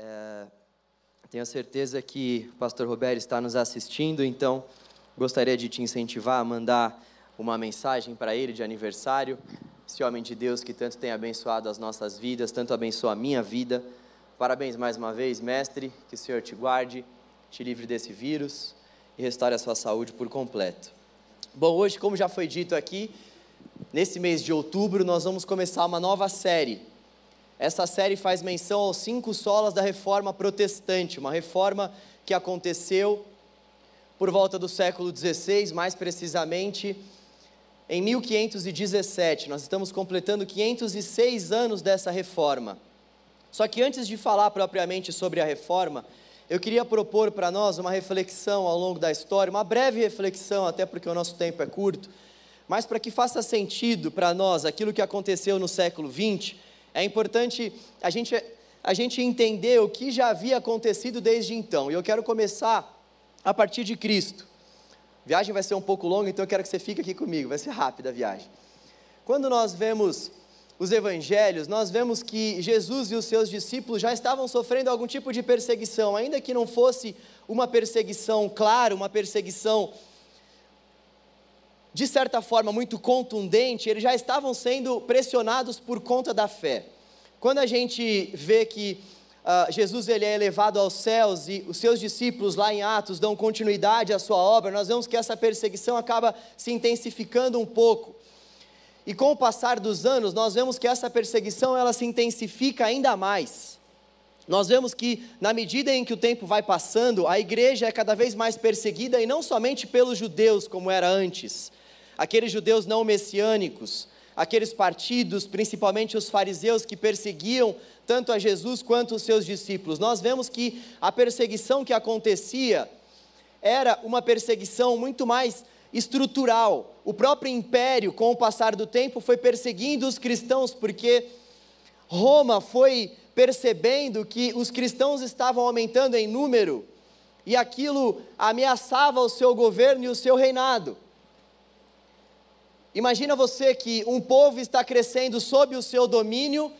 É, tenho certeza que o pastor Roberto está nos assistindo, então gostaria de te incentivar a mandar uma mensagem para ele de aniversário. Esse homem de Deus que tanto tem abençoado as nossas vidas, tanto abençoa a minha vida. Parabéns mais uma vez, mestre. Que o Senhor te guarde, te livre desse vírus e restaure a sua saúde por completo. Bom, hoje, como já foi dito aqui, nesse mês de outubro, nós vamos começar uma nova série essa série faz menção aos cinco solas da reforma protestante, uma reforma que aconteceu por volta do século XVI, mais precisamente em 1517. Nós estamos completando 506 anos dessa reforma. Só que antes de falar propriamente sobre a reforma, eu queria propor para nós uma reflexão ao longo da história, uma breve reflexão, até porque o nosso tempo é curto, mas para que faça sentido para nós aquilo que aconteceu no século XX é importante a gente, a gente entender o que já havia acontecido desde então. E eu quero começar a partir de Cristo. A viagem vai ser um pouco longa, então eu quero que você fique aqui comigo, vai ser rápida a viagem. Quando nós vemos os evangelhos, nós vemos que Jesus e os seus discípulos já estavam sofrendo algum tipo de perseguição, ainda que não fosse uma perseguição clara, uma perseguição de certa forma muito contundente, eles já estavam sendo pressionados por conta da fé. Quando a gente vê que uh, Jesus ele é elevado aos céus e os seus discípulos lá em Atos dão continuidade à sua obra, nós vemos que essa perseguição acaba se intensificando um pouco. E com o passar dos anos, nós vemos que essa perseguição ela se intensifica ainda mais. Nós vemos que, na medida em que o tempo vai passando, a igreja é cada vez mais perseguida, e não somente pelos judeus, como era antes, aqueles judeus não messiânicos, aqueles partidos, principalmente os fariseus que perseguiam tanto a Jesus quanto os seus discípulos. Nós vemos que a perseguição que acontecia era uma perseguição muito mais estrutural. O próprio império, com o passar do tempo, foi perseguindo os cristãos porque Roma foi percebendo que os cristãos estavam aumentando em número e aquilo ameaçava o seu governo e o seu reinado. Imagina você que um povo está crescendo sob o seu domínio,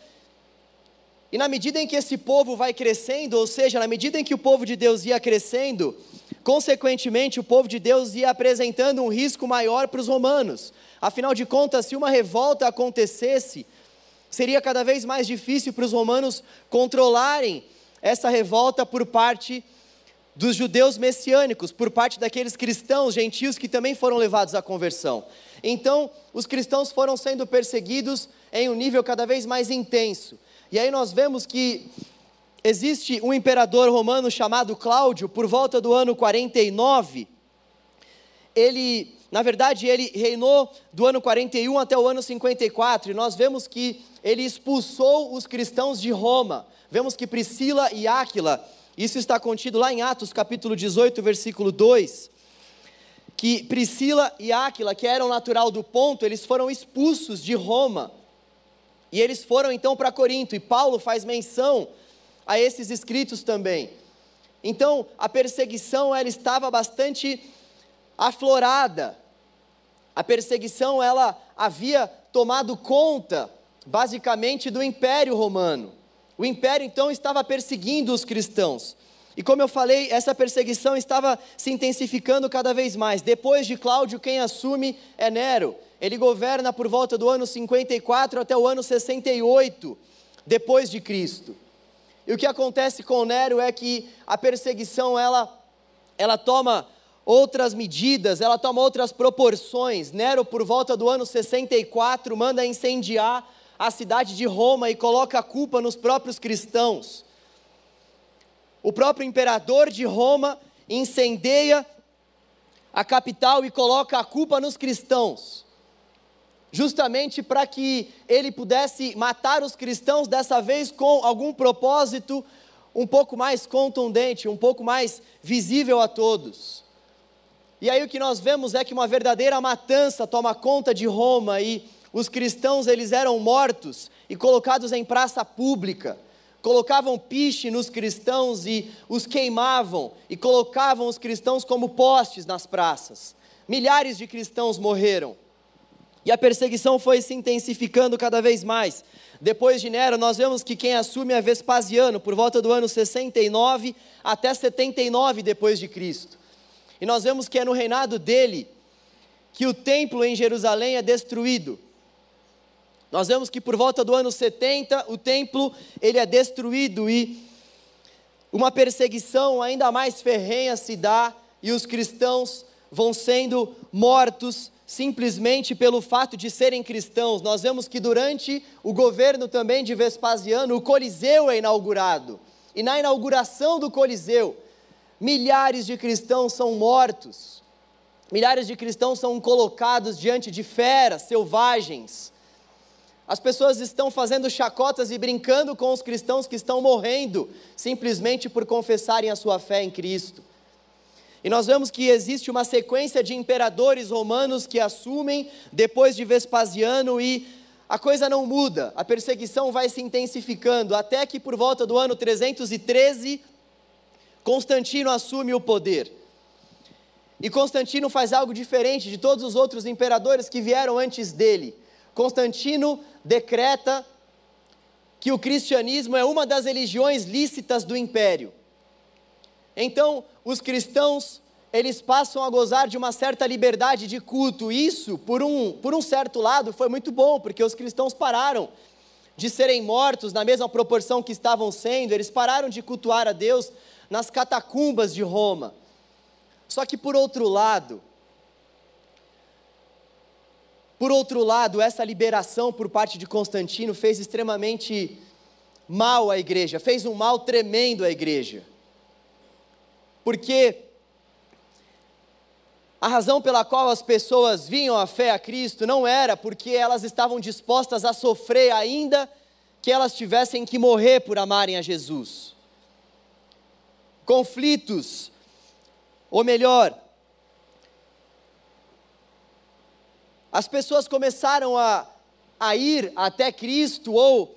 e na medida em que esse povo vai crescendo, ou seja, na medida em que o povo de Deus ia crescendo, consequentemente o povo de Deus ia apresentando um risco maior para os romanos. Afinal de contas, se uma revolta acontecesse, seria cada vez mais difícil para os romanos controlarem essa revolta por parte dos judeus messiânicos, por parte daqueles cristãos gentios que também foram levados à conversão. Então, os cristãos foram sendo perseguidos em um nível cada vez mais intenso. E aí nós vemos que existe um imperador romano chamado Cláudio, por volta do ano 49. Ele, na verdade, ele reinou do ano 41 até o ano 54, e nós vemos que ele expulsou os cristãos de Roma. Vemos que Priscila e Áquila, isso está contido lá em Atos capítulo 18, versículo 2 que Priscila e Áquila, que eram natural do ponto, eles foram expulsos de Roma. E eles foram então para Corinto, e Paulo faz menção a esses escritos também. Então, a perseguição ela estava bastante aflorada. A perseguição ela havia tomado conta basicamente do Império Romano. O império então estava perseguindo os cristãos. E como eu falei, essa perseguição estava se intensificando cada vez mais. Depois de Cláudio, quem assume é Nero. Ele governa por volta do ano 54 até o ano 68 depois de Cristo. E o que acontece com Nero é que a perseguição ela ela toma outras medidas, ela toma outras proporções. Nero por volta do ano 64 manda incendiar a cidade de Roma e coloca a culpa nos próprios cristãos. O próprio imperador de Roma incendeia a capital e coloca a culpa nos cristãos, justamente para que ele pudesse matar os cristãos, dessa vez com algum propósito um pouco mais contundente, um pouco mais visível a todos. E aí o que nós vemos é que uma verdadeira matança toma conta de Roma e os cristãos eles eram mortos e colocados em praça pública colocavam piche nos cristãos e os queimavam, e colocavam os cristãos como postes nas praças. Milhares de cristãos morreram. E a perseguição foi se intensificando cada vez mais. Depois de Nero, nós vemos que quem assume é Vespasiano, por volta do ano 69 até 79 depois de Cristo. E nós vemos que é no reinado dele que o templo em Jerusalém é destruído. Nós vemos que por volta do ano 70 o templo ele é destruído e uma perseguição ainda mais ferrenha se dá e os cristãos vão sendo mortos simplesmente pelo fato de serem cristãos. Nós vemos que durante o governo também de Vespasiano, o Coliseu é inaugurado. E na inauguração do Coliseu, milhares de cristãos são mortos. Milhares de cristãos são colocados diante de feras selvagens. As pessoas estão fazendo chacotas e brincando com os cristãos que estão morrendo, simplesmente por confessarem a sua fé em Cristo. E nós vemos que existe uma sequência de imperadores romanos que assumem depois de Vespasiano e a coisa não muda, a perseguição vai se intensificando, até que por volta do ano 313, Constantino assume o poder. E Constantino faz algo diferente de todos os outros imperadores que vieram antes dele. Constantino decreta que o cristianismo é uma das religiões lícitas do império. Então, os cristãos, eles passam a gozar de uma certa liberdade de culto. Isso, por um, por um certo lado, foi muito bom, porque os cristãos pararam de serem mortos na mesma proporção que estavam sendo, eles pararam de cultuar a Deus nas catacumbas de Roma. Só que por outro lado, por outro lado, essa liberação por parte de Constantino fez extremamente mal à igreja, fez um mal tremendo à igreja porque a razão pela qual as pessoas vinham a fé a Cristo não era porque elas estavam dispostas a sofrer, ainda que elas tivessem que morrer por amarem a Jesus. Conflitos, ou melhor, as pessoas começaram a, a ir até Cristo ou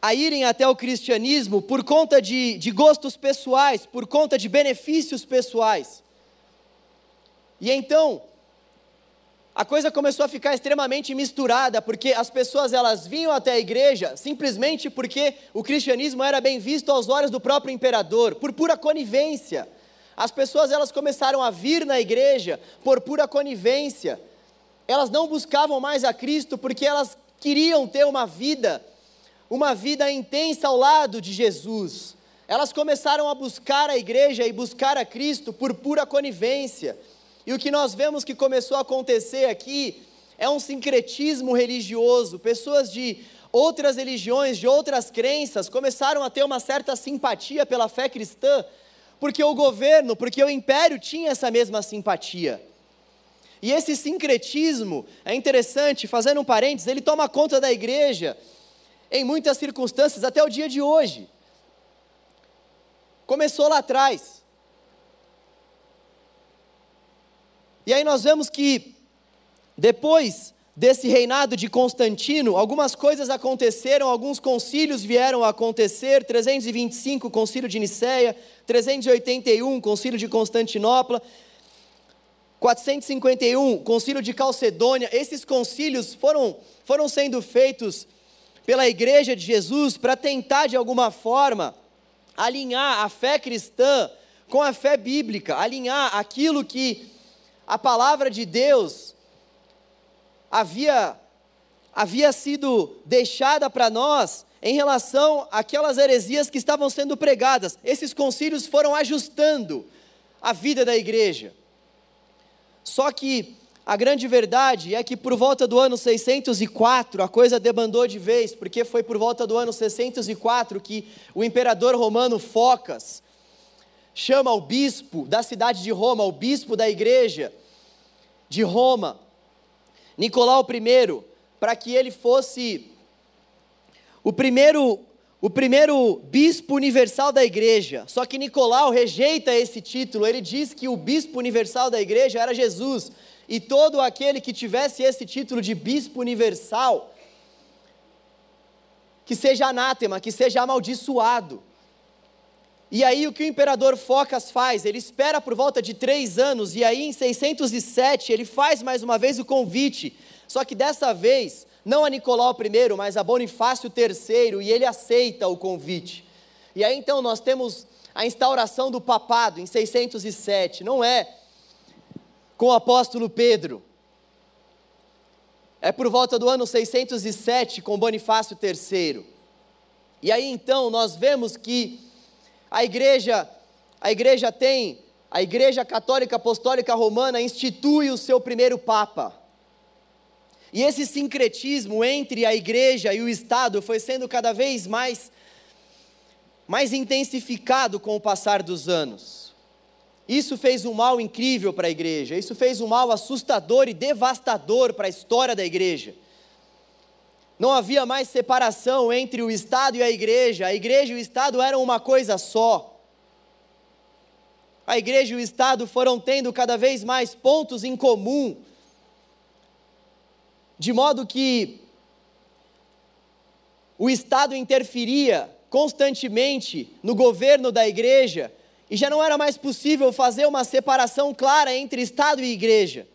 a irem até o cristianismo por conta de, de gostos pessoais, por conta de benefícios pessoais. E então, a coisa começou a ficar extremamente misturada, porque as pessoas elas vinham até a igreja simplesmente porque o cristianismo era bem visto aos olhos do próprio imperador, por pura conivência. As pessoas elas começaram a vir na igreja por pura conivência. Elas não buscavam mais a Cristo porque elas queriam ter uma vida uma vida intensa ao lado de Jesus. Elas começaram a buscar a igreja e buscar a Cristo por pura conivência. E o que nós vemos que começou a acontecer aqui é um sincretismo religioso. Pessoas de outras religiões, de outras crenças, começaram a ter uma certa simpatia pela fé cristã, porque o governo, porque o império tinha essa mesma simpatia. E esse sincretismo é interessante, fazendo um parênteses, ele toma conta da igreja em muitas circunstâncias até o dia de hoje. Começou lá atrás. E aí nós vemos que depois desse reinado de Constantino, algumas coisas aconteceram, alguns concílios vieram a acontecer, 325, concílio de Nicéia, 381, concílio de Constantinopla, 451, concílio de Calcedônia. Esses concílios foram, foram sendo feitos pela igreja de Jesus para tentar de alguma forma alinhar a fé cristã com a fé bíblica, alinhar aquilo que a palavra de Deus havia havia sido deixada para nós em relação àquelas heresias que estavam sendo pregadas. Esses concílios foram ajustando a vida da igreja. Só que a grande verdade é que por volta do ano 604 a coisa debandou de vez, porque foi por volta do ano 604 que o imperador romano Focas chama o bispo da cidade de Roma, o bispo da igreja de Roma, Nicolau I, para que ele fosse o primeiro o primeiro bispo universal da igreja. Só que Nicolau rejeita esse título, ele diz que o bispo universal da igreja era Jesus e todo aquele que tivesse esse título de bispo universal, que seja anátema, que seja amaldiçoado. E aí o que o imperador Focas faz? Ele espera por volta de três anos, e aí em 607 ele faz mais uma vez o convite. Só que dessa vez, não a Nicolau I, mas a Bonifácio III, e ele aceita o convite. E aí então nós temos a instauração do papado em 607, não é com o apóstolo Pedro. É por volta do ano 607 com Bonifácio III. E aí então nós vemos que a igreja a igreja tem a Igreja Católica Apostólica Romana institui o seu primeiro papa. E esse sincretismo entre a igreja e o Estado foi sendo cada vez mais mais intensificado com o passar dos anos. Isso fez um mal incrível para a igreja, isso fez um mal assustador e devastador para a história da igreja. Não havia mais separação entre o Estado e a igreja, a igreja e o Estado eram uma coisa só. A igreja e o Estado foram tendo cada vez mais pontos em comum, de modo que o Estado interferia constantemente no governo da igreja e já não era mais possível fazer uma separação clara entre Estado e igreja.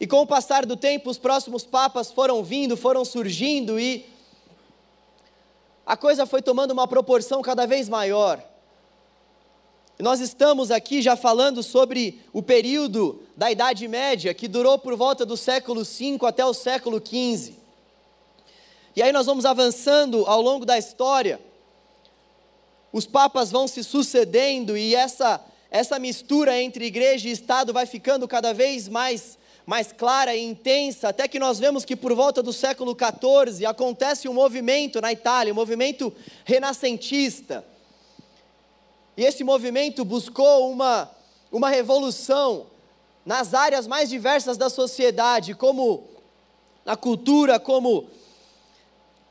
E com o passar do tempo, os próximos papas foram vindo, foram surgindo e a coisa foi tomando uma proporção cada vez maior. Nós estamos aqui já falando sobre o período da Idade Média, que durou por volta do século V até o século XV. E aí nós vamos avançando ao longo da história. Os papas vão se sucedendo e essa essa mistura entre igreja e estado vai ficando cada vez mais mais clara e intensa, até que nós vemos que por volta do século XIV acontece um movimento na Itália, um movimento renascentista. E esse movimento buscou uma, uma revolução nas áreas mais diversas da sociedade, como na cultura, como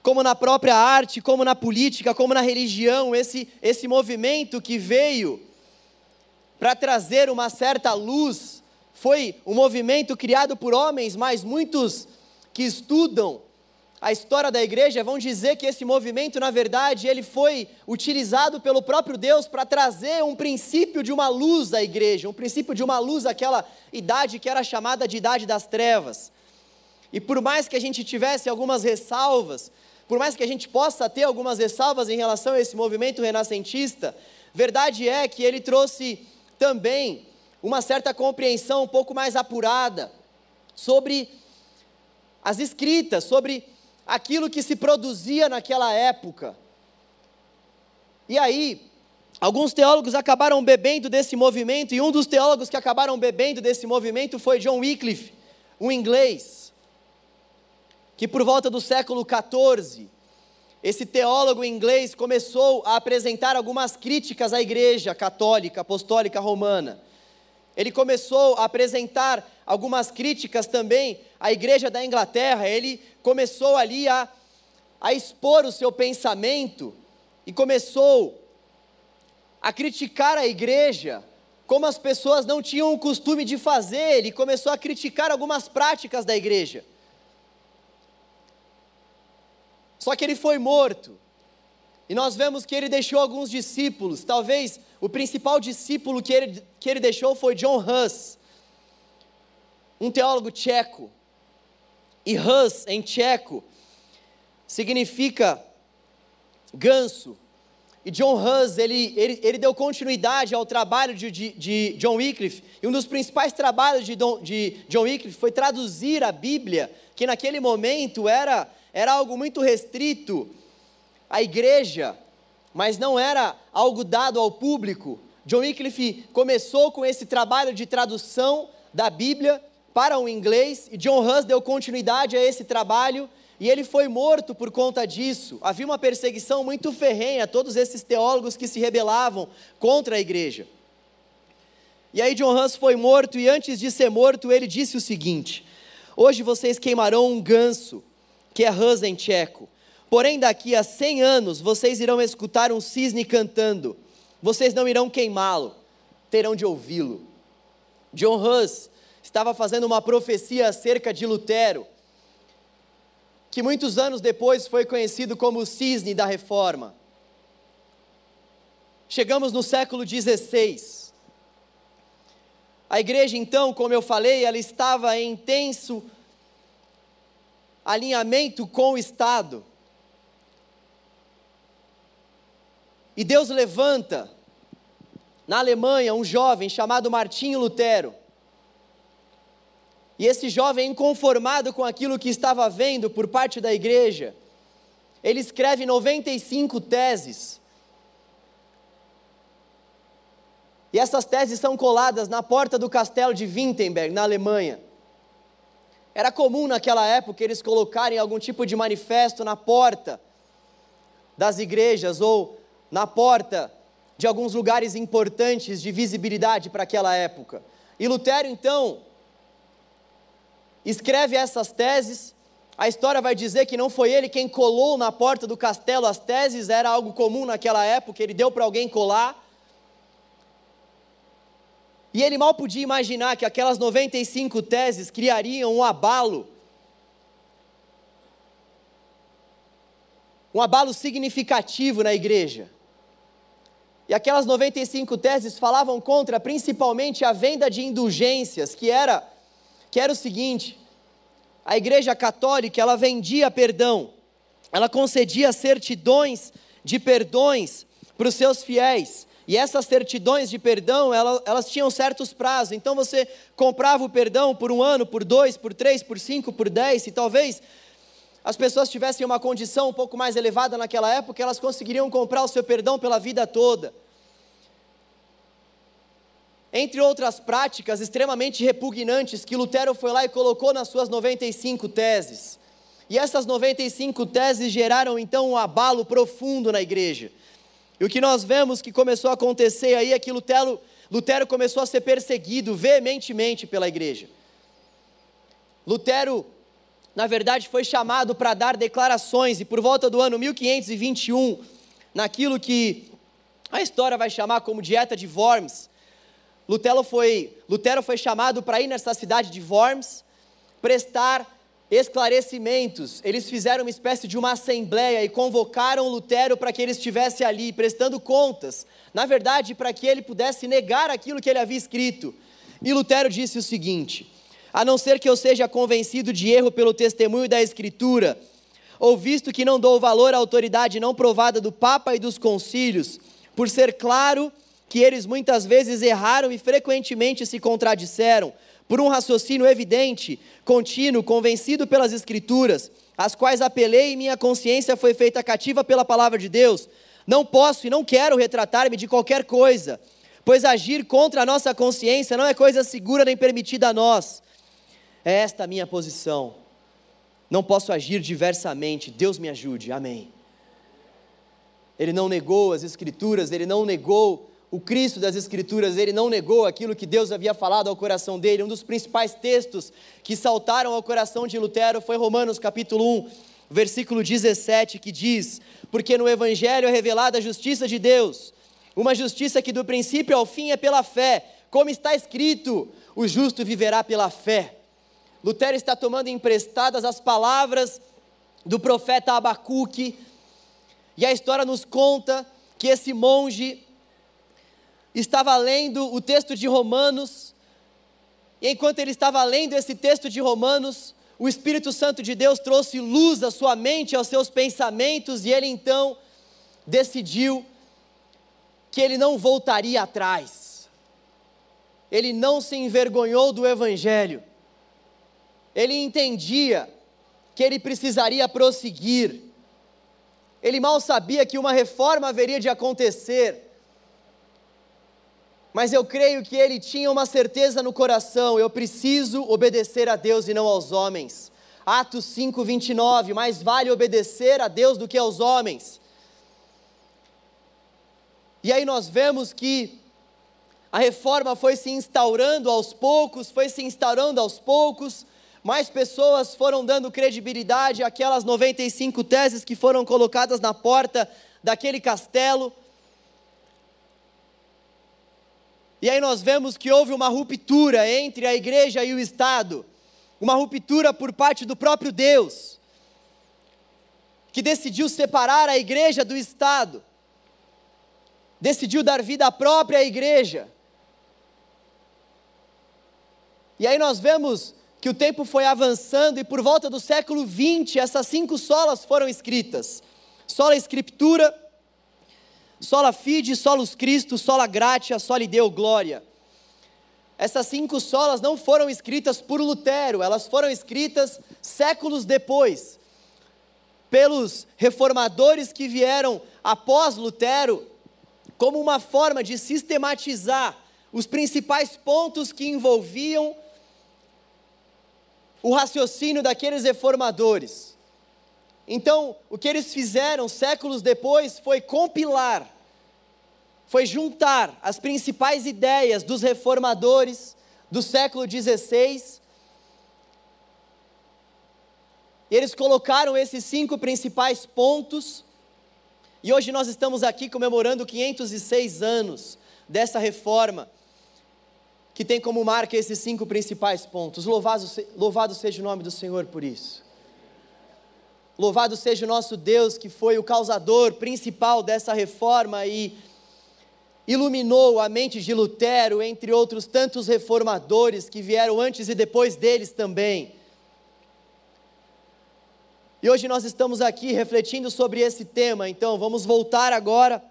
como na própria arte, como na política, como na religião, esse, esse movimento que veio para trazer uma certa luz, foi um movimento criado por homens, mas muitos que estudam a história da igreja vão dizer que esse movimento, na verdade, ele foi utilizado pelo próprio Deus para trazer um princípio de uma luz à igreja, um princípio de uma luz àquela idade que era chamada de idade das trevas. E por mais que a gente tivesse algumas ressalvas, por mais que a gente possa ter algumas ressalvas em relação a esse movimento renascentista, verdade é que ele trouxe também uma certa compreensão um pouco mais apurada sobre as escritas, sobre aquilo que se produzia naquela época. E aí, alguns teólogos acabaram bebendo desse movimento, e um dos teólogos que acabaram bebendo desse movimento foi John Wycliffe, um inglês que por volta do século XIV, esse teólogo inglês começou a apresentar algumas críticas à igreja católica, apostólica romana. Ele começou a apresentar algumas críticas também à igreja da Inglaterra. Ele começou ali a, a expor o seu pensamento e começou a criticar a igreja, como as pessoas não tinham o costume de fazer. Ele começou a criticar algumas práticas da igreja. Só que ele foi morto. E nós vemos que ele deixou alguns discípulos. Talvez o principal discípulo que ele, que ele deixou foi John Hus, um teólogo tcheco. E Hus, em tcheco, significa ganso. E John Hus, ele, ele, ele deu continuidade ao trabalho de, de, de, John Wycliffe. E um dos principais trabalhos de, Don, de John Wycliffe foi traduzir a Bíblia, que naquele momento era era algo muito restrito à igreja, mas não era algo dado ao público. John Wycliffe começou com esse trabalho de tradução da Bíblia para o inglês e John Hus deu continuidade a esse trabalho e ele foi morto por conta disso. Havia uma perseguição muito ferrenha a todos esses teólogos que se rebelavam contra a igreja. E aí John Hus foi morto e antes de ser morto ele disse o seguinte: Hoje vocês queimarão um ganso que é Hus em tcheco. Porém, daqui a 100 anos, vocês irão escutar um cisne cantando. Vocês não irão queimá-lo, terão de ouvi-lo. John Hus estava fazendo uma profecia acerca de Lutero, que muitos anos depois foi conhecido como o cisne da reforma. Chegamos no século XVI. A igreja, então, como eu falei, ela estava em intenso alinhamento com o Estado. E Deus levanta na Alemanha um jovem chamado Martinho Lutero. E esse jovem, inconformado com aquilo que estava vendo por parte da igreja, ele escreve 95 teses E essas teses são coladas na porta do castelo de Wittenberg, na Alemanha. Era comum naquela época eles colocarem algum tipo de manifesto na porta das igrejas ou na porta de alguns lugares importantes de visibilidade para aquela época. E Lutero, então, escreve essas teses. A história vai dizer que não foi ele quem colou na porta do castelo as teses, era algo comum naquela época, ele deu para alguém colar. E ele mal podia imaginar que aquelas 95 teses criariam um abalo, um abalo significativo na igreja. E aquelas 95 teses falavam contra principalmente a venda de indulgências, que era que era o seguinte: a Igreja Católica, ela vendia perdão. Ela concedia certidões de perdões para os seus fiéis. E essas certidões de perdão, elas, elas, tinham certos prazos. Então você comprava o perdão por um ano, por dois, por três, por cinco, por dez, e talvez as pessoas tivessem uma condição um pouco mais elevada naquela época, elas conseguiriam comprar o seu perdão pela vida toda. Entre outras práticas extremamente repugnantes que Lutero foi lá e colocou nas suas 95 teses. E essas 95 teses geraram então um abalo profundo na igreja. E o que nós vemos que começou a acontecer aí é que Lutero, Lutero começou a ser perseguido veementemente pela igreja. Lutero, na verdade, foi chamado para dar declarações, e por volta do ano 1521, naquilo que a história vai chamar como dieta de Worms, Lutero foi, Lutero foi chamado para ir nessa cidade de Worms, prestar esclarecimentos. Eles fizeram uma espécie de uma assembleia e convocaram Lutero para que ele estivesse ali prestando contas, na verdade, para que ele pudesse negar aquilo que ele havia escrito. E Lutero disse o seguinte: a não ser que eu seja convencido de erro pelo testemunho da Escritura, ou visto que não dou valor à autoridade não provada do Papa e dos concílios, por ser claro que eles muitas vezes erraram e frequentemente se contradisseram, por um raciocínio evidente, contínuo, convencido pelas Escrituras, às quais apelei e minha consciência foi feita cativa pela palavra de Deus, não posso e não quero retratar-me de qualquer coisa, pois agir contra a nossa consciência não é coisa segura nem permitida a nós. É esta a minha posição. Não posso agir diversamente, Deus me ajude, amém. Ele não negou as Escrituras, ele não negou o Cristo das Escrituras, ele não negou aquilo que Deus havia falado ao coração dele. Um dos principais textos que saltaram ao coração de Lutero foi Romanos capítulo 1, versículo 17, que diz: Porque no Evangelho é revelada a justiça de Deus, uma justiça que do princípio ao fim é pela fé, como está escrito: o justo viverá pela fé. Lutero está tomando emprestadas as palavras do profeta Abacuque, e a história nos conta que esse monge estava lendo o texto de Romanos, e enquanto ele estava lendo esse texto de Romanos, o Espírito Santo de Deus trouxe luz à sua mente, aos seus pensamentos, e ele então decidiu que ele não voltaria atrás. Ele não se envergonhou do Evangelho. Ele entendia que ele precisaria prosseguir. Ele mal sabia que uma reforma haveria de acontecer mas eu creio que ele tinha uma certeza no coração: eu preciso obedecer a Deus e não aos homens. Atos 5, 29, mais vale obedecer a Deus do que aos homens. E aí nós vemos que a reforma foi se instaurando aos poucos, foi se instaurando aos poucos, mais pessoas foram dando credibilidade àquelas 95 teses que foram colocadas na porta daquele castelo. E aí nós vemos que houve uma ruptura entre a igreja e o Estado, uma ruptura por parte do próprio Deus, que decidiu separar a igreja do Estado, decidiu dar vida à própria igreja. E aí nós vemos que o tempo foi avançando e por volta do século XX essas cinco solas foram escritas: sola Escritura, sola Fide, solus Cristo, sola Gratia, soli Deo Glória. Essas cinco solas não foram escritas por Lutero, elas foram escritas séculos depois, pelos reformadores que vieram após Lutero, como uma forma de sistematizar os principais pontos que envolviam o raciocínio daqueles reformadores. Então, o que eles fizeram séculos depois foi compilar, foi juntar as principais ideias dos reformadores do século XVI. E eles colocaram esses cinco principais pontos, e hoje nós estamos aqui comemorando 506 anos dessa reforma que tem como marca esses cinco principais pontos. Louvado, louvado seja o nome do Senhor por isso. Louvado seja o nosso Deus que foi o causador principal dessa reforma e iluminou a mente de Lutero, entre outros tantos reformadores que vieram antes e depois deles também. E hoje nós estamos aqui refletindo sobre esse tema, então vamos voltar agora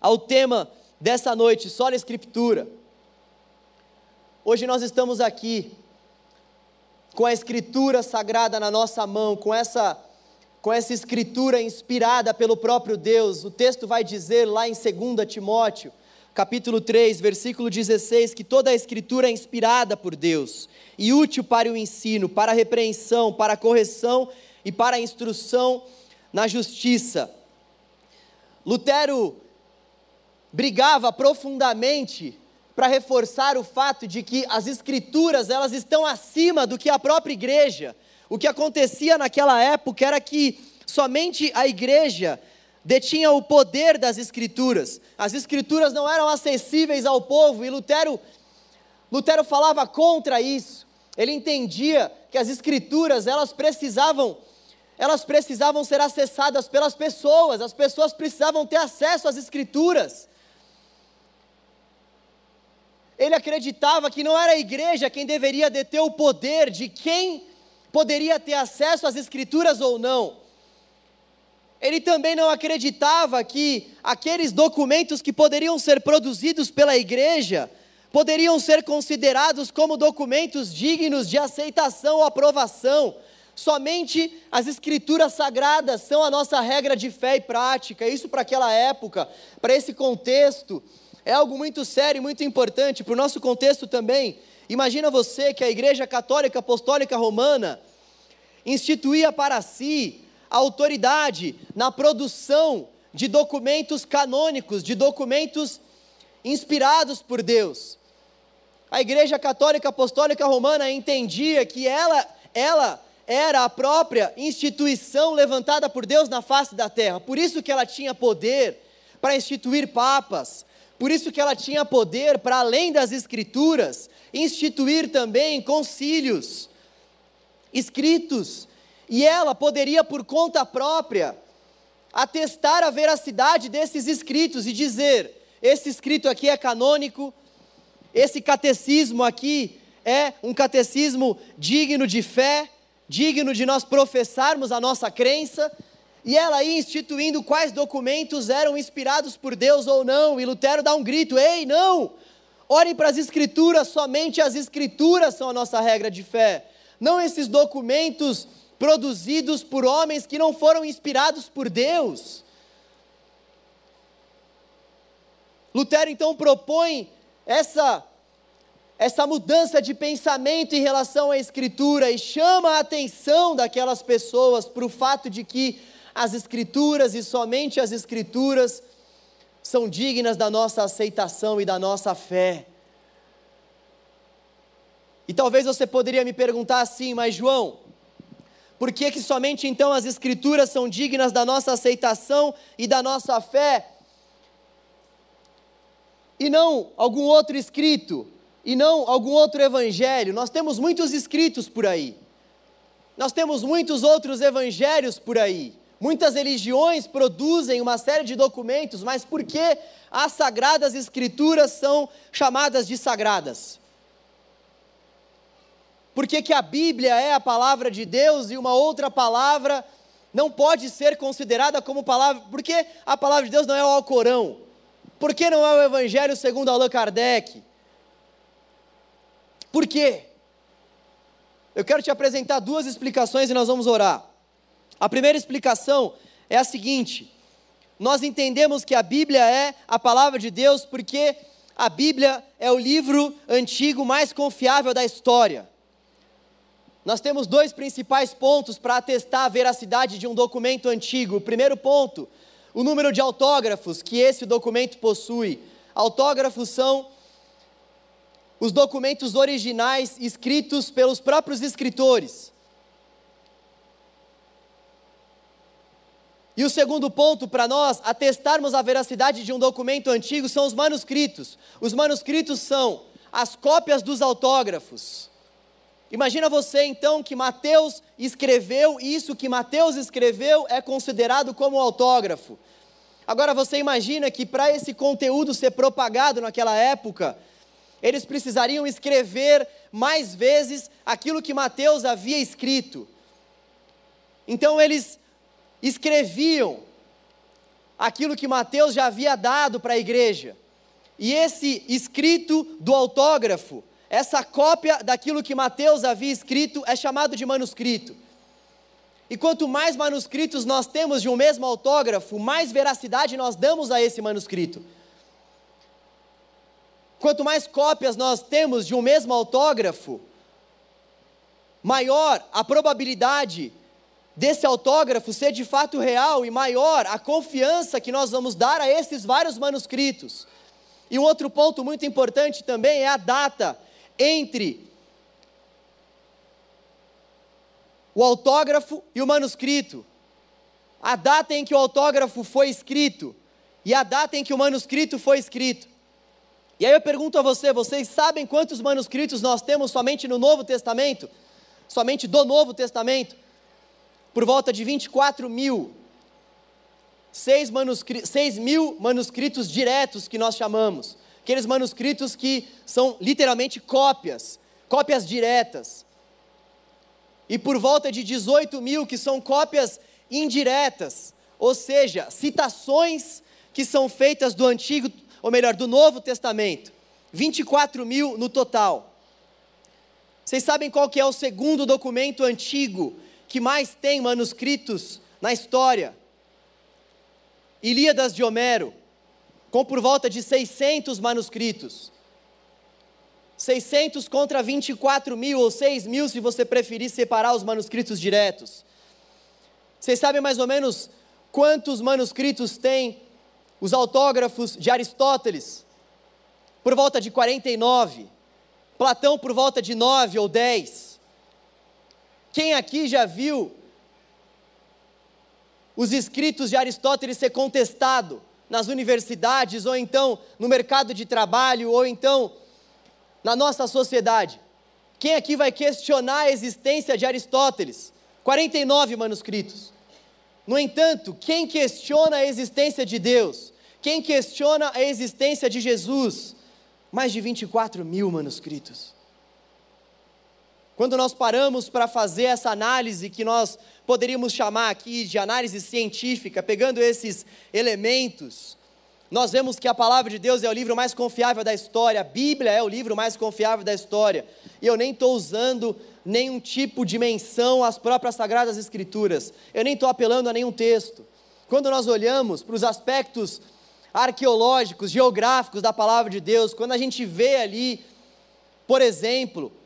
ao tema dessa noite, só na Escritura. Hoje nós estamos aqui com a escritura sagrada na nossa mão, com essa com essa escritura inspirada pelo próprio Deus. O texto vai dizer lá em 2 Timóteo, capítulo 3, versículo 16, que toda a escritura é inspirada por Deus e útil para o ensino, para a repreensão, para a correção e para a instrução na justiça. Lutero brigava profundamente para reforçar o fato de que as escrituras, elas estão acima do que a própria igreja. O que acontecia naquela época era que somente a igreja detinha o poder das escrituras. As escrituras não eram acessíveis ao povo e Lutero Lutero falava contra isso. Ele entendia que as escrituras, elas precisavam elas precisavam ser acessadas pelas pessoas, as pessoas precisavam ter acesso às escrituras ele acreditava que não era a igreja quem deveria deter o poder de quem poderia ter acesso às escrituras ou não. Ele também não acreditava que aqueles documentos que poderiam ser produzidos pela igreja poderiam ser considerados como documentos dignos de aceitação ou aprovação. Somente as escrituras sagradas são a nossa regra de fé e prática. Isso para aquela época, para esse contexto é algo muito sério e muito importante para o nosso contexto também. Imagina você que a Igreja Católica Apostólica Romana instituía para si a autoridade na produção de documentos canônicos, de documentos inspirados por Deus. A Igreja Católica Apostólica Romana entendia que ela, ela era a própria instituição levantada por Deus na face da terra. Por isso que ela tinha poder para instituir papas, por isso que ela tinha poder para além das escrituras, instituir também concílios escritos, e ela poderia por conta própria atestar a veracidade desses escritos e dizer: esse escrito aqui é canônico, esse catecismo aqui é um catecismo digno de fé, digno de nós professarmos a nossa crença, e ela ia instituindo quais documentos eram inspirados por Deus ou não, e Lutero dá um grito: ei, não! Olhem para as Escrituras, somente as Escrituras são a nossa regra de fé, não esses documentos produzidos por homens que não foram inspirados por Deus. Lutero então propõe essa essa mudança de pensamento em relação à Escritura e chama a atenção daquelas pessoas para o fato de que as Escrituras e somente as Escrituras são dignas da nossa aceitação e da nossa fé. E talvez você poderia me perguntar assim, mas João, por que, que somente então as Escrituras são dignas da nossa aceitação e da nossa fé? E não algum outro escrito, e não algum outro evangelho. Nós temos muitos escritos por aí. Nós temos muitos outros evangelhos por aí. Muitas religiões produzem uma série de documentos, mas por que as sagradas escrituras são chamadas de sagradas? Por que, que a Bíblia é a palavra de Deus e uma outra palavra não pode ser considerada como palavra? Por que a palavra de Deus não é o Alcorão? Por que não é o Evangelho segundo Allan Kardec? Por quê? Eu quero te apresentar duas explicações e nós vamos orar. A primeira explicação é a seguinte: nós entendemos que a Bíblia é a palavra de Deus porque a Bíblia é o livro antigo mais confiável da história. Nós temos dois principais pontos para atestar a veracidade de um documento antigo. O primeiro ponto, o número de autógrafos que esse documento possui. Autógrafos são os documentos originais escritos pelos próprios escritores. E o segundo ponto para nós atestarmos a veracidade de um documento antigo são os manuscritos. Os manuscritos são as cópias dos autógrafos. Imagina você então que Mateus escreveu, e isso que Mateus escreveu é considerado como autógrafo. Agora você imagina que para esse conteúdo ser propagado naquela época, eles precisariam escrever mais vezes aquilo que Mateus havia escrito. Então eles escreviam aquilo que Mateus já havia dado para a igreja. E esse escrito do autógrafo, essa cópia daquilo que Mateus havia escrito, é chamado de manuscrito. E quanto mais manuscritos nós temos de um mesmo autógrafo, mais veracidade nós damos a esse manuscrito. Quanto mais cópias nós temos de um mesmo autógrafo, maior a probabilidade desse autógrafo ser de fato real e maior a confiança que nós vamos dar a esses vários manuscritos. E um outro ponto muito importante também é a data entre o autógrafo e o manuscrito. A data em que o autógrafo foi escrito e a data em que o manuscrito foi escrito. E aí eu pergunto a você: vocês sabem quantos manuscritos nós temos somente no Novo Testamento? Somente do Novo Testamento? Por volta de 24 mil. Seis, manuscri seis mil manuscritos diretos que nós chamamos. Aqueles manuscritos que são literalmente cópias, cópias diretas. E por volta de 18 mil que são cópias indiretas, ou seja, citações que são feitas do Antigo ou melhor, do Novo Testamento. 24 mil no total. Vocês sabem qual que é o segundo documento antigo que mais tem manuscritos na história? Ilíadas de Homero, com por volta de 600 manuscritos. 600 contra 24 mil, ou 6 mil, se você preferir separar os manuscritos diretos. Vocês sabem mais ou menos quantos manuscritos tem os autógrafos de Aristóteles, por volta de 49, Platão por volta de 9 ou 10. Quem aqui já viu os escritos de Aristóteles ser contestado nas universidades, ou então no mercado de trabalho, ou então na nossa sociedade? Quem aqui vai questionar a existência de Aristóteles? 49 manuscritos. No entanto, quem questiona a existência de Deus, quem questiona a existência de Jesus, mais de 24 mil manuscritos. Quando nós paramos para fazer essa análise que nós poderíamos chamar aqui de análise científica, pegando esses elementos, nós vemos que a palavra de Deus é o livro mais confiável da história, a Bíblia é o livro mais confiável da história, e eu nem estou usando nenhum tipo de menção às próprias Sagradas Escrituras, eu nem estou apelando a nenhum texto. Quando nós olhamos para os aspectos arqueológicos, geográficos da palavra de Deus, quando a gente vê ali, por exemplo,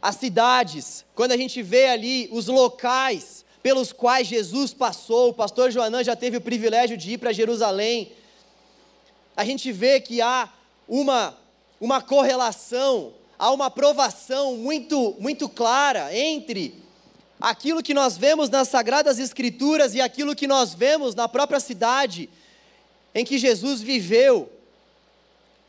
as cidades, quando a gente vê ali os locais pelos quais Jesus passou, o pastor Joanã já teve o privilégio de ir para Jerusalém, a gente vê que há uma, uma correlação há uma provação muito, muito clara entre aquilo que nós vemos nas Sagradas Escrituras e aquilo que nós vemos na própria cidade em que Jesus viveu.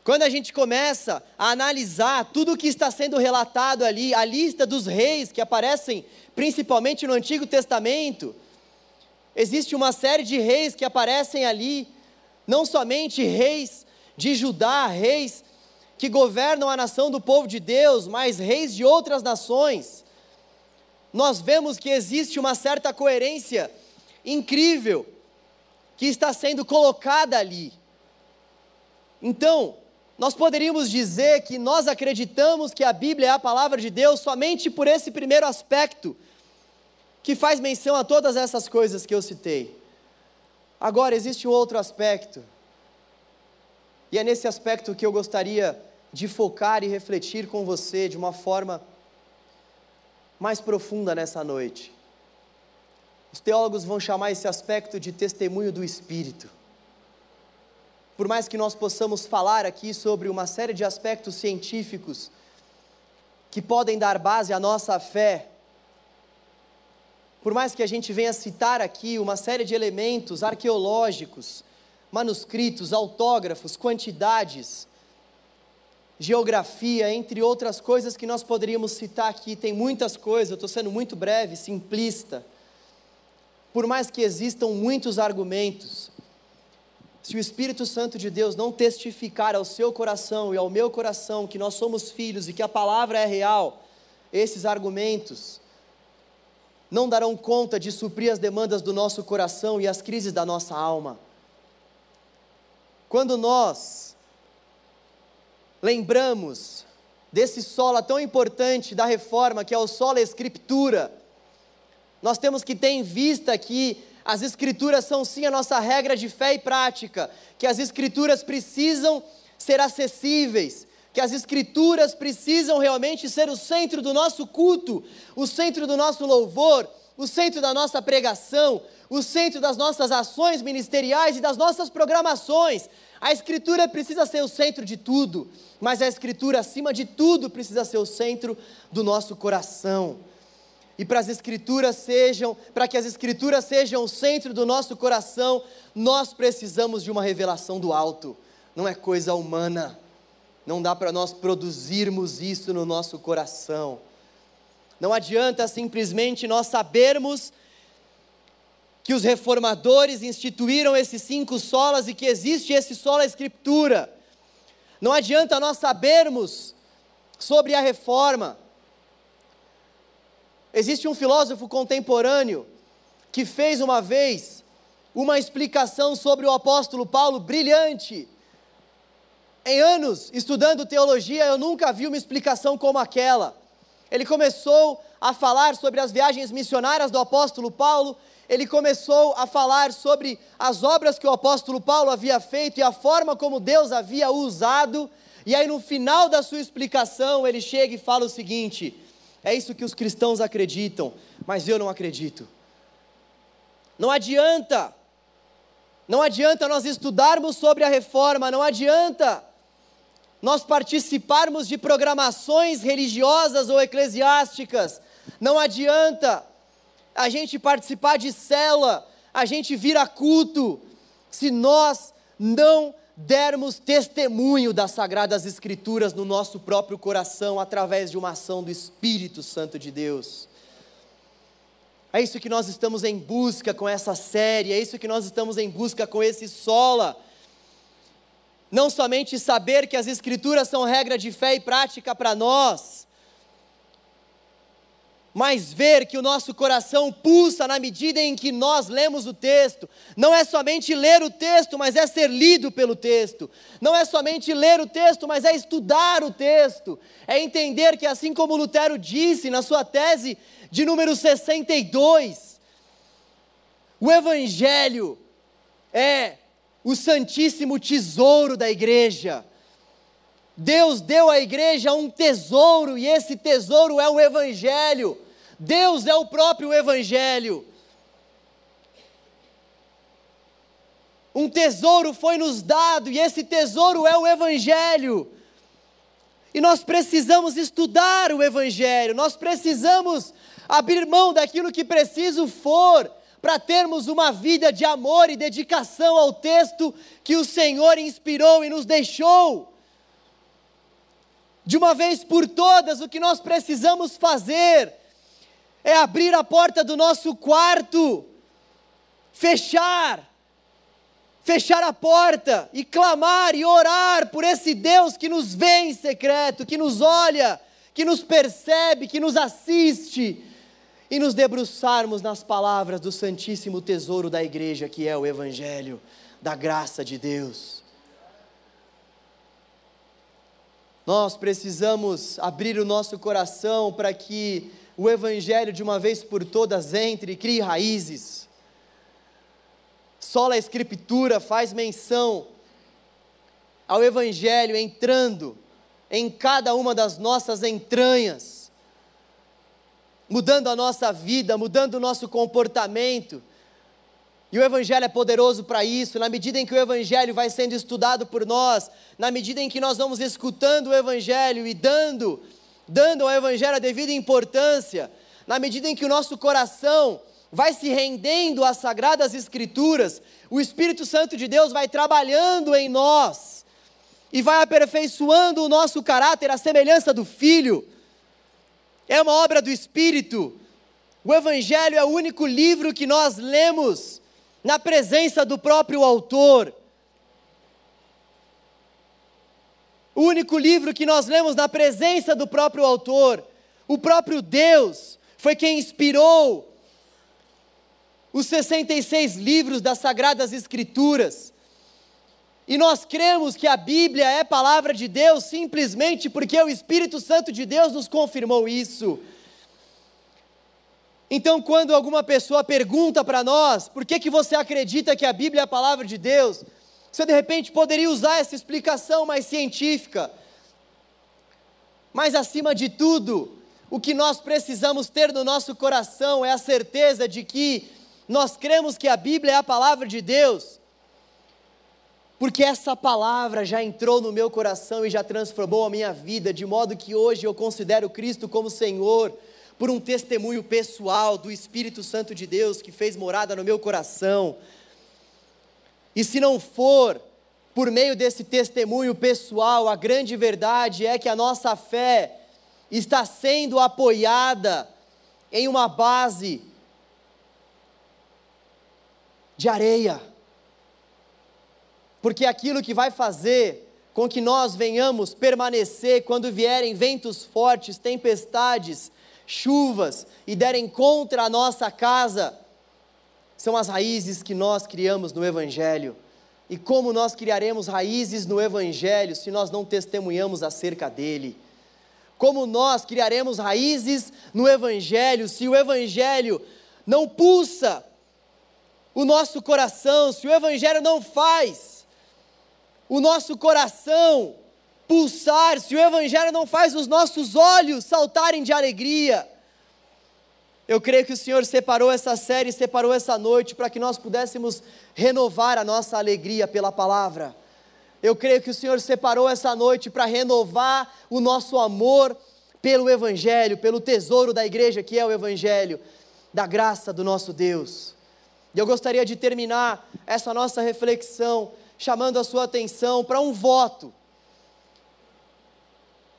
Quando a gente começa a analisar tudo o que está sendo relatado ali, a lista dos reis que aparecem principalmente no Antigo Testamento, existe uma série de reis que aparecem ali, não somente reis de Judá, reis que governam a nação do povo de Deus, mas reis de outras nações, nós vemos que existe uma certa coerência incrível que está sendo colocada ali. Então, nós poderíamos dizer que nós acreditamos que a Bíblia é a palavra de Deus somente por esse primeiro aspecto, que faz menção a todas essas coisas que eu citei. Agora, existe um outro aspecto, e é nesse aspecto que eu gostaria de focar e refletir com você de uma forma mais profunda nessa noite. Os teólogos vão chamar esse aspecto de testemunho do Espírito. Por mais que nós possamos falar aqui sobre uma série de aspectos científicos que podem dar base à nossa fé, por mais que a gente venha citar aqui uma série de elementos arqueológicos, manuscritos, autógrafos, quantidades, geografia, entre outras coisas que nós poderíamos citar aqui, tem muitas coisas, eu estou sendo muito breve, simplista. Por mais que existam muitos argumentos, se o Espírito Santo de Deus não testificar ao seu coração e ao meu coração que nós somos filhos e que a palavra é real, esses argumentos não darão conta de suprir as demandas do nosso coração e as crises da nossa alma. Quando nós lembramos desse solo tão importante da reforma, que é o solo escritura, nós temos que ter em vista que as escrituras são sim a nossa regra de fé e prática, que as escrituras precisam ser acessíveis, que as Escrituras precisam realmente ser o centro do nosso culto, o centro do nosso louvor, o centro da nossa pregação, o centro das nossas ações ministeriais e das nossas programações. A Escritura precisa ser o centro de tudo, mas a Escritura, acima de tudo, precisa ser o centro do nosso coração. E para as Escrituras sejam, para que as Escrituras sejam o centro do nosso coração, nós precisamos de uma revelação do alto, não é coisa humana. Não dá para nós produzirmos isso no nosso coração. Não adianta simplesmente nós sabermos que os reformadores instituíram esses cinco solas e que existe esse sola escritura. Não adianta nós sabermos sobre a reforma. Existe um filósofo contemporâneo que fez uma vez uma explicação sobre o apóstolo Paulo brilhante. Em anos estudando teologia, eu nunca vi uma explicação como aquela. Ele começou a falar sobre as viagens missionárias do apóstolo Paulo, ele começou a falar sobre as obras que o apóstolo Paulo havia feito e a forma como Deus havia usado, e aí no final da sua explicação, ele chega e fala o seguinte: é isso que os cristãos acreditam, mas eu não acredito. Não adianta, não adianta nós estudarmos sobre a reforma, não adianta nós participarmos de programações religiosas ou eclesiásticas, não adianta a gente participar de cela, a gente vir a culto, se nós não dermos testemunho das Sagradas Escrituras no nosso próprio coração através de uma ação do Espírito Santo de Deus. É isso que nós estamos em busca com essa série, é isso que nós estamos em busca com esse sola não somente saber que as Escrituras são regra de fé e prática para nós, mas ver que o nosso coração pulsa na medida em que nós lemos o texto. Não é somente ler o texto, mas é ser lido pelo texto. Não é somente ler o texto, mas é estudar o texto. É entender que, assim como Lutero disse na sua tese de número 62, o Evangelho é o santíssimo tesouro da igreja. Deus deu à igreja um tesouro e esse tesouro é o Evangelho. Deus é o próprio Evangelho. Um tesouro foi nos dado e esse tesouro é o Evangelho. E nós precisamos estudar o Evangelho, nós precisamos abrir mão daquilo que preciso for para termos uma vida de amor e dedicação ao texto que o Senhor inspirou e nos deixou. De uma vez por todas, o que nós precisamos fazer é abrir a porta do nosso quarto, fechar, fechar a porta e clamar e orar por esse Deus que nos vê em secreto, que nos olha, que nos percebe, que nos assiste, e nos debruçarmos nas palavras do Santíssimo Tesouro da igreja, que é o Evangelho da graça de Deus. Nós precisamos abrir o nosso coração para que o Evangelho, de uma vez por todas, entre e crie raízes. Só a Escritura faz menção ao Evangelho entrando em cada uma das nossas entranhas, mudando a nossa vida, mudando o nosso comportamento. E o Evangelho é poderoso para isso, na medida em que o Evangelho vai sendo estudado por nós, na medida em que nós vamos escutando o Evangelho e dando, dando ao Evangelho a devida importância, na medida em que o nosso coração vai se rendendo às sagradas Escrituras, o Espírito Santo de Deus vai trabalhando em nós e vai aperfeiçoando o nosso caráter à semelhança do Filho. É uma obra do Espírito. O Evangelho é o único livro que nós lemos na presença do próprio autor. O único livro que nós lemos na presença do próprio autor. O próprio Deus foi quem inspirou os 66 livros das Sagradas Escrituras. E nós cremos que a Bíblia é palavra de Deus simplesmente porque o Espírito Santo de Deus nos confirmou isso. Então, quando alguma pessoa pergunta para nós, por que, que você acredita que a Bíblia é a palavra de Deus? Você de repente poderia usar essa explicação mais científica. Mas acima de tudo, o que nós precisamos ter no nosso coração é a certeza de que nós cremos que a Bíblia é a palavra de Deus, porque essa palavra já entrou no meu coração e já transformou a minha vida, de modo que hoje eu considero Cristo como Senhor, por um testemunho pessoal do Espírito Santo de Deus que fez morada no meu coração. E se não for por meio desse testemunho pessoal, a grande verdade é que a nossa fé está sendo apoiada em uma base de areia. Porque aquilo que vai fazer com que nós venhamos permanecer quando vierem ventos fortes, tempestades, chuvas e derem contra a nossa casa, são as raízes que nós criamos no Evangelho. E como nós criaremos raízes no Evangelho se nós não testemunhamos acerca dele? Como nós criaremos raízes no Evangelho se o Evangelho não pulsa o nosso coração, se o Evangelho não faz o nosso coração pulsar, se o Evangelho não faz os nossos olhos saltarem de alegria. Eu creio que o Senhor separou essa série, separou essa noite para que nós pudéssemos renovar a nossa alegria pela palavra. Eu creio que o Senhor separou essa noite para renovar o nosso amor pelo Evangelho, pelo tesouro da igreja que é o Evangelho, da graça do nosso Deus. E eu gostaria de terminar essa nossa reflexão chamando a sua atenção para um voto.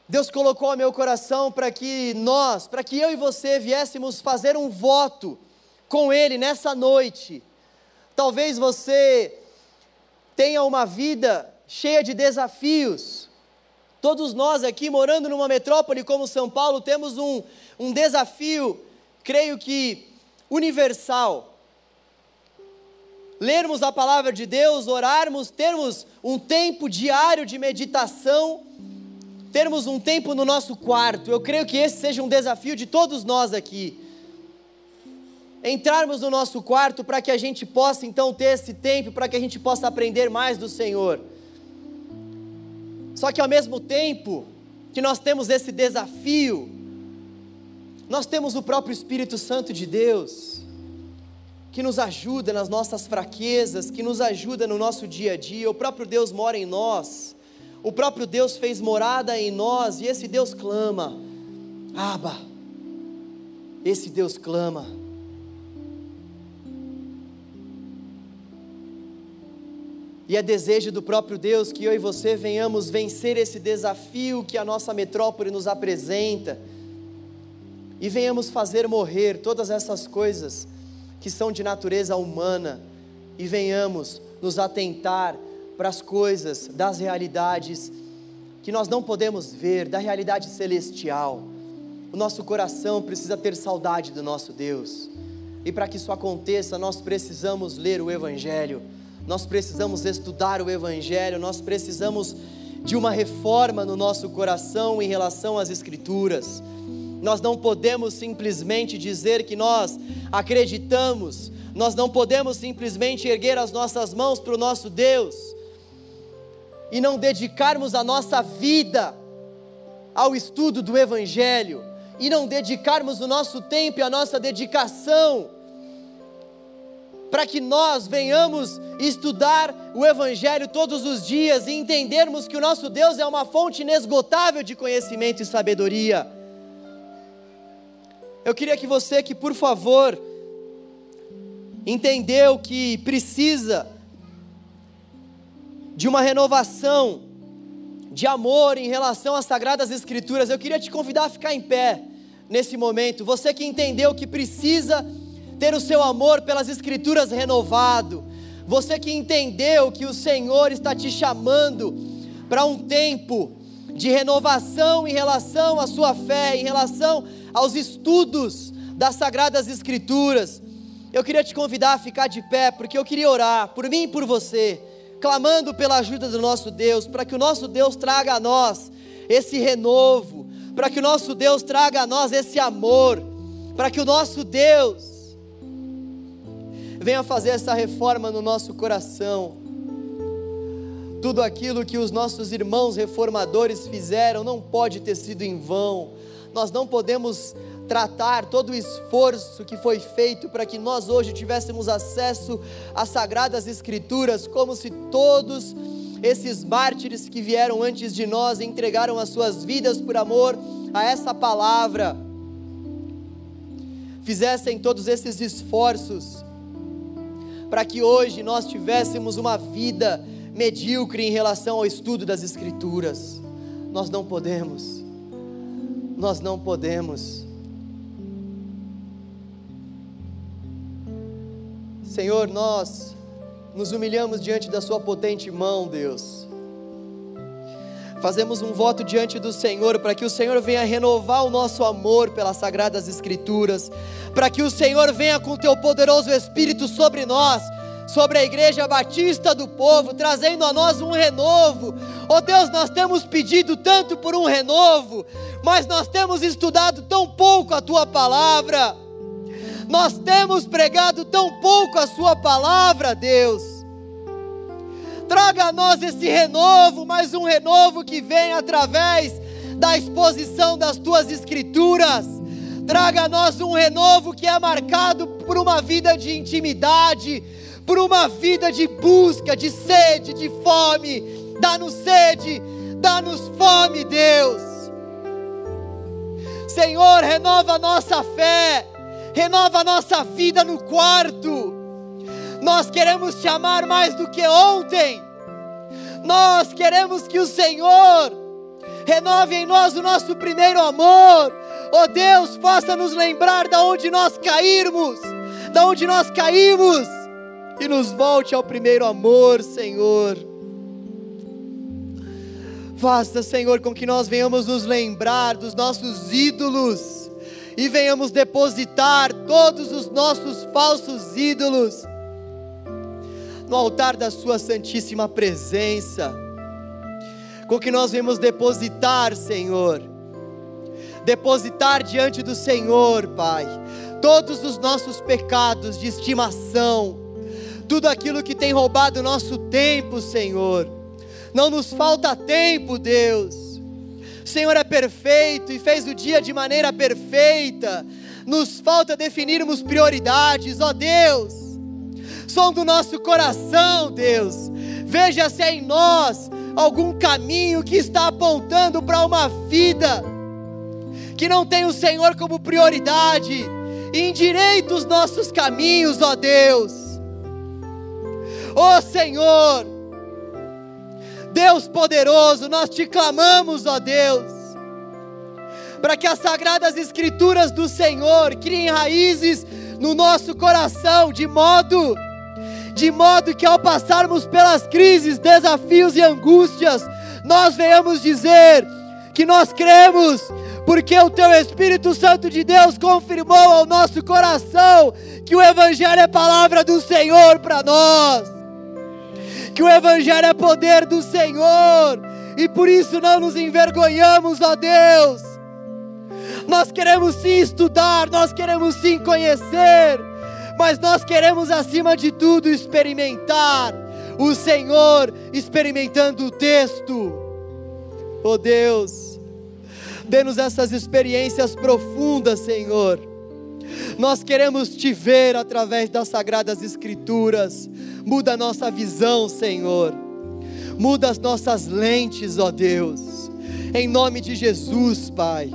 Deus colocou ao meu coração para que nós, para que eu e você viéssemos fazer um voto com Ele nessa noite. Talvez você tenha uma vida cheia de desafios. Todos nós aqui, morando numa metrópole como São Paulo, temos um, um desafio, creio que universal lermos a palavra de Deus, orarmos, termos um tempo diário de meditação, termos um tempo no nosso quarto. Eu creio que esse seja um desafio de todos nós aqui. Entrarmos no nosso quarto para que a gente possa então ter esse tempo, para que a gente possa aprender mais do Senhor. Só que ao mesmo tempo que nós temos esse desafio, nós temos o próprio Espírito Santo de Deus que nos ajuda nas nossas fraquezas, que nos ajuda no nosso dia a dia. O próprio Deus mora em nós, o próprio Deus fez morada em nós e esse Deus clama: Aba, esse Deus clama. E é desejo do próprio Deus que eu e você venhamos vencer esse desafio que a nossa metrópole nos apresenta e venhamos fazer morrer todas essas coisas que são de natureza humana e venhamos nos atentar para as coisas, das realidades que nós não podemos ver, da realidade celestial. O nosso coração precisa ter saudade do nosso Deus. E para que isso aconteça, nós precisamos ler o Evangelho, nós precisamos estudar o Evangelho, nós precisamos de uma reforma no nosso coração em relação às Escrituras. Nós não podemos simplesmente dizer que nós acreditamos, nós não podemos simplesmente erguer as nossas mãos para o nosso Deus e não dedicarmos a nossa vida ao estudo do Evangelho e não dedicarmos o nosso tempo e a nossa dedicação para que nós venhamos estudar o Evangelho todos os dias e entendermos que o nosso Deus é uma fonte inesgotável de conhecimento e sabedoria. Eu queria que você, que por favor, entendeu que precisa de uma renovação de amor em relação às sagradas escrituras, eu queria te convidar a ficar em pé nesse momento. Você que entendeu que precisa ter o seu amor pelas escrituras renovado. Você que entendeu que o Senhor está te chamando para um tempo de renovação em relação à sua fé, em relação aos estudos das sagradas escrituras. Eu queria te convidar a ficar de pé, porque eu queria orar por mim e por você, clamando pela ajuda do nosso Deus, para que o nosso Deus traga a nós esse renovo, para que o nosso Deus traga a nós esse amor, para que o nosso Deus venha fazer essa reforma no nosso coração. Tudo aquilo que os nossos irmãos reformadores fizeram não pode ter sido em vão. Nós não podemos tratar todo o esforço que foi feito para que nós hoje tivéssemos acesso às sagradas escrituras, como se todos esses mártires que vieram antes de nós entregaram as suas vidas por amor a essa palavra, fizessem todos esses esforços para que hoje nós tivéssemos uma vida medíocre em relação ao estudo das Escrituras. Nós não podemos, nós não podemos. Senhor, nós nos humilhamos diante da Sua potente mão, Deus. Fazemos um voto diante do Senhor para que o Senhor venha renovar o nosso amor pelas Sagradas Escrituras, para que o Senhor venha com Teu poderoso Espírito sobre nós, sobre a Igreja Batista do Povo, trazendo a nós um renovo. Oh Deus, nós temos pedido tanto por um renovo, mas nós temos estudado tão pouco a Tua palavra. Nós temos pregado tão pouco a Sua palavra, Deus. Traga a nós esse renovo, mais um renovo que vem através da exposição das Tuas Escrituras. Traga a nós um renovo que é marcado por uma vida de intimidade, por uma vida de busca, de sede, de fome. Dá-nos sede, dá-nos fome, Deus. Senhor, renova a nossa fé renova a nossa vida no quarto. Nós queremos te amar mais do que ontem. Nós queremos que o Senhor renove em nós o nosso primeiro amor. Oh Deus, faça nos lembrar da onde nós caímos, da onde nós caímos e nos volte ao primeiro amor, Senhor. Faça, Senhor, com que nós venhamos nos lembrar dos nossos ídolos e venhamos depositar todos os nossos falsos ídolos no altar da Sua Santíssima Presença. Com que nós venhamos depositar, Senhor, depositar diante do Senhor, Pai, todos os nossos pecados de estimação, tudo aquilo que tem roubado o nosso tempo, Senhor. Não nos falta tempo, Deus Senhor é perfeito e fez o dia de maneira perfeita. Nos falta definirmos prioridades, ó Deus. Som do nosso coração, Deus. Veja se é em nós algum caminho que está apontando para uma vida que não tem o Senhor como prioridade. Endireita os nossos caminhos, ó Deus. Ó Senhor, Deus poderoso, nós te clamamos, ó Deus, para que as sagradas escrituras do Senhor criem raízes no nosso coração, de modo de modo que ao passarmos pelas crises, desafios e angústias, nós venhamos dizer que nós cremos, porque o Teu Espírito Santo de Deus confirmou ao nosso coração que o Evangelho é palavra do Senhor para nós, que o Evangelho é poder do Senhor, e por isso não nos envergonhamos, ó Deus. Nós queremos sim estudar, nós queremos sim conhecer, mas nós queremos acima de tudo experimentar o Senhor experimentando o texto. Oh Deus, dê-nos essas experiências profundas, Senhor. Nós queremos te ver através das sagradas Escrituras. Muda a nossa visão, Senhor. Muda as nossas lentes, ó Deus. Em nome de Jesus, Pai.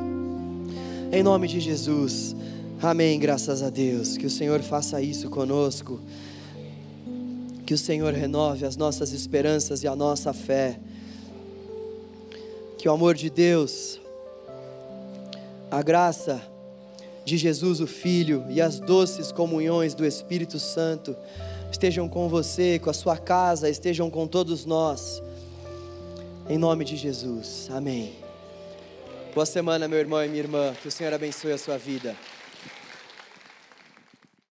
Em nome de Jesus. Amém. Graças a Deus. Que o Senhor faça isso conosco. Que o Senhor renove as nossas esperanças e a nossa fé. Que o amor de Deus, a graça de Jesus o Filho e as doces comunhões do Espírito Santo estejam com você, com a sua casa, estejam com todos nós. Em nome de Jesus. Amém. Boa semana, meu irmão e minha irmã. Que o Senhor abençoe a sua vida.